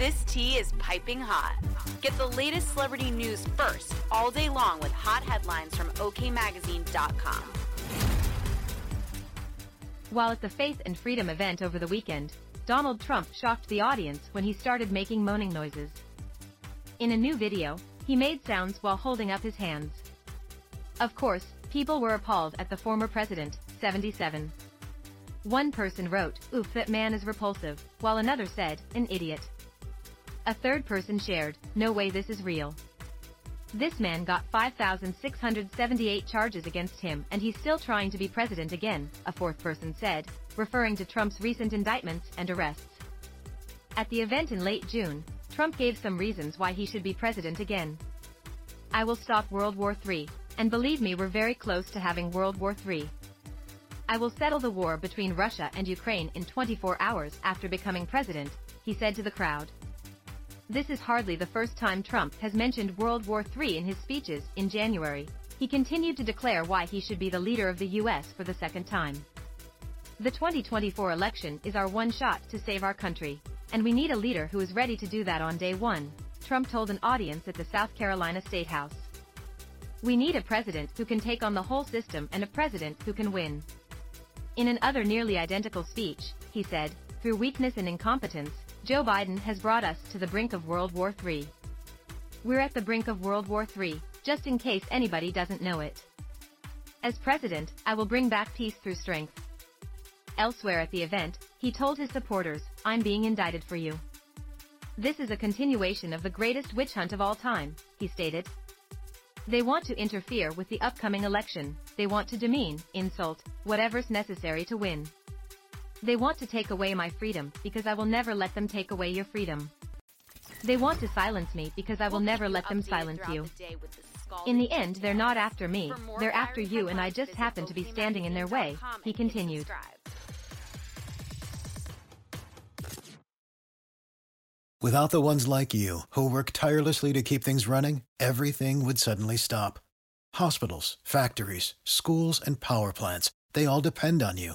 This tea is piping hot. Get the latest celebrity news first all day long with hot headlines from OKMagazine.com. While at the Faith and Freedom event over the weekend, Donald Trump shocked the audience when he started making moaning noises. In a new video, he made sounds while holding up his hands. Of course, people were appalled at the former president, 77. One person wrote, oof that man is repulsive, while another said, an idiot. A third person shared, no way this is real. This man got 5,678 charges against him and he's still trying to be president again, a fourth person said, referring to Trump's recent indictments and arrests. At the event in late June, Trump gave some reasons why he should be president again. I will stop World War III, and believe me we're very close to having World War III. I will settle the war between Russia and Ukraine in 24 hours after becoming president, he said to the crowd. This is hardly the first time Trump has mentioned World War III in his speeches. In January, he continued to declare why he should be the leader of the U.S. for the second time. The 2024 election is our one shot to save our country, and we need a leader who is ready to do that on day one, Trump told an audience at the South Carolina State House. We need a president who can take on the whole system and a president who can win. In an other nearly identical speech, he said, through weakness and incompetence, Joe Biden has brought us to the brink of World War III. We're at the brink of World War III, just in case anybody doesn't know it. As president, I will bring back peace through strength. Elsewhere at the event, he told his supporters, I'm being indicted for you. This is a continuation of the greatest witch hunt of all time, he stated. They want to interfere with the upcoming election, they want to demean, insult, whatever's necessary to win. They want to take away my freedom because I will never let them take away your freedom. They want to silence me because I will never let them silence you. In the end, they're not after me, they're after you and I just happen to be standing in their way, he continued. Without the ones like you, who work tirelessly to keep things running, everything would suddenly stop. Hospitals, factories, schools, and power plants, they all depend on you.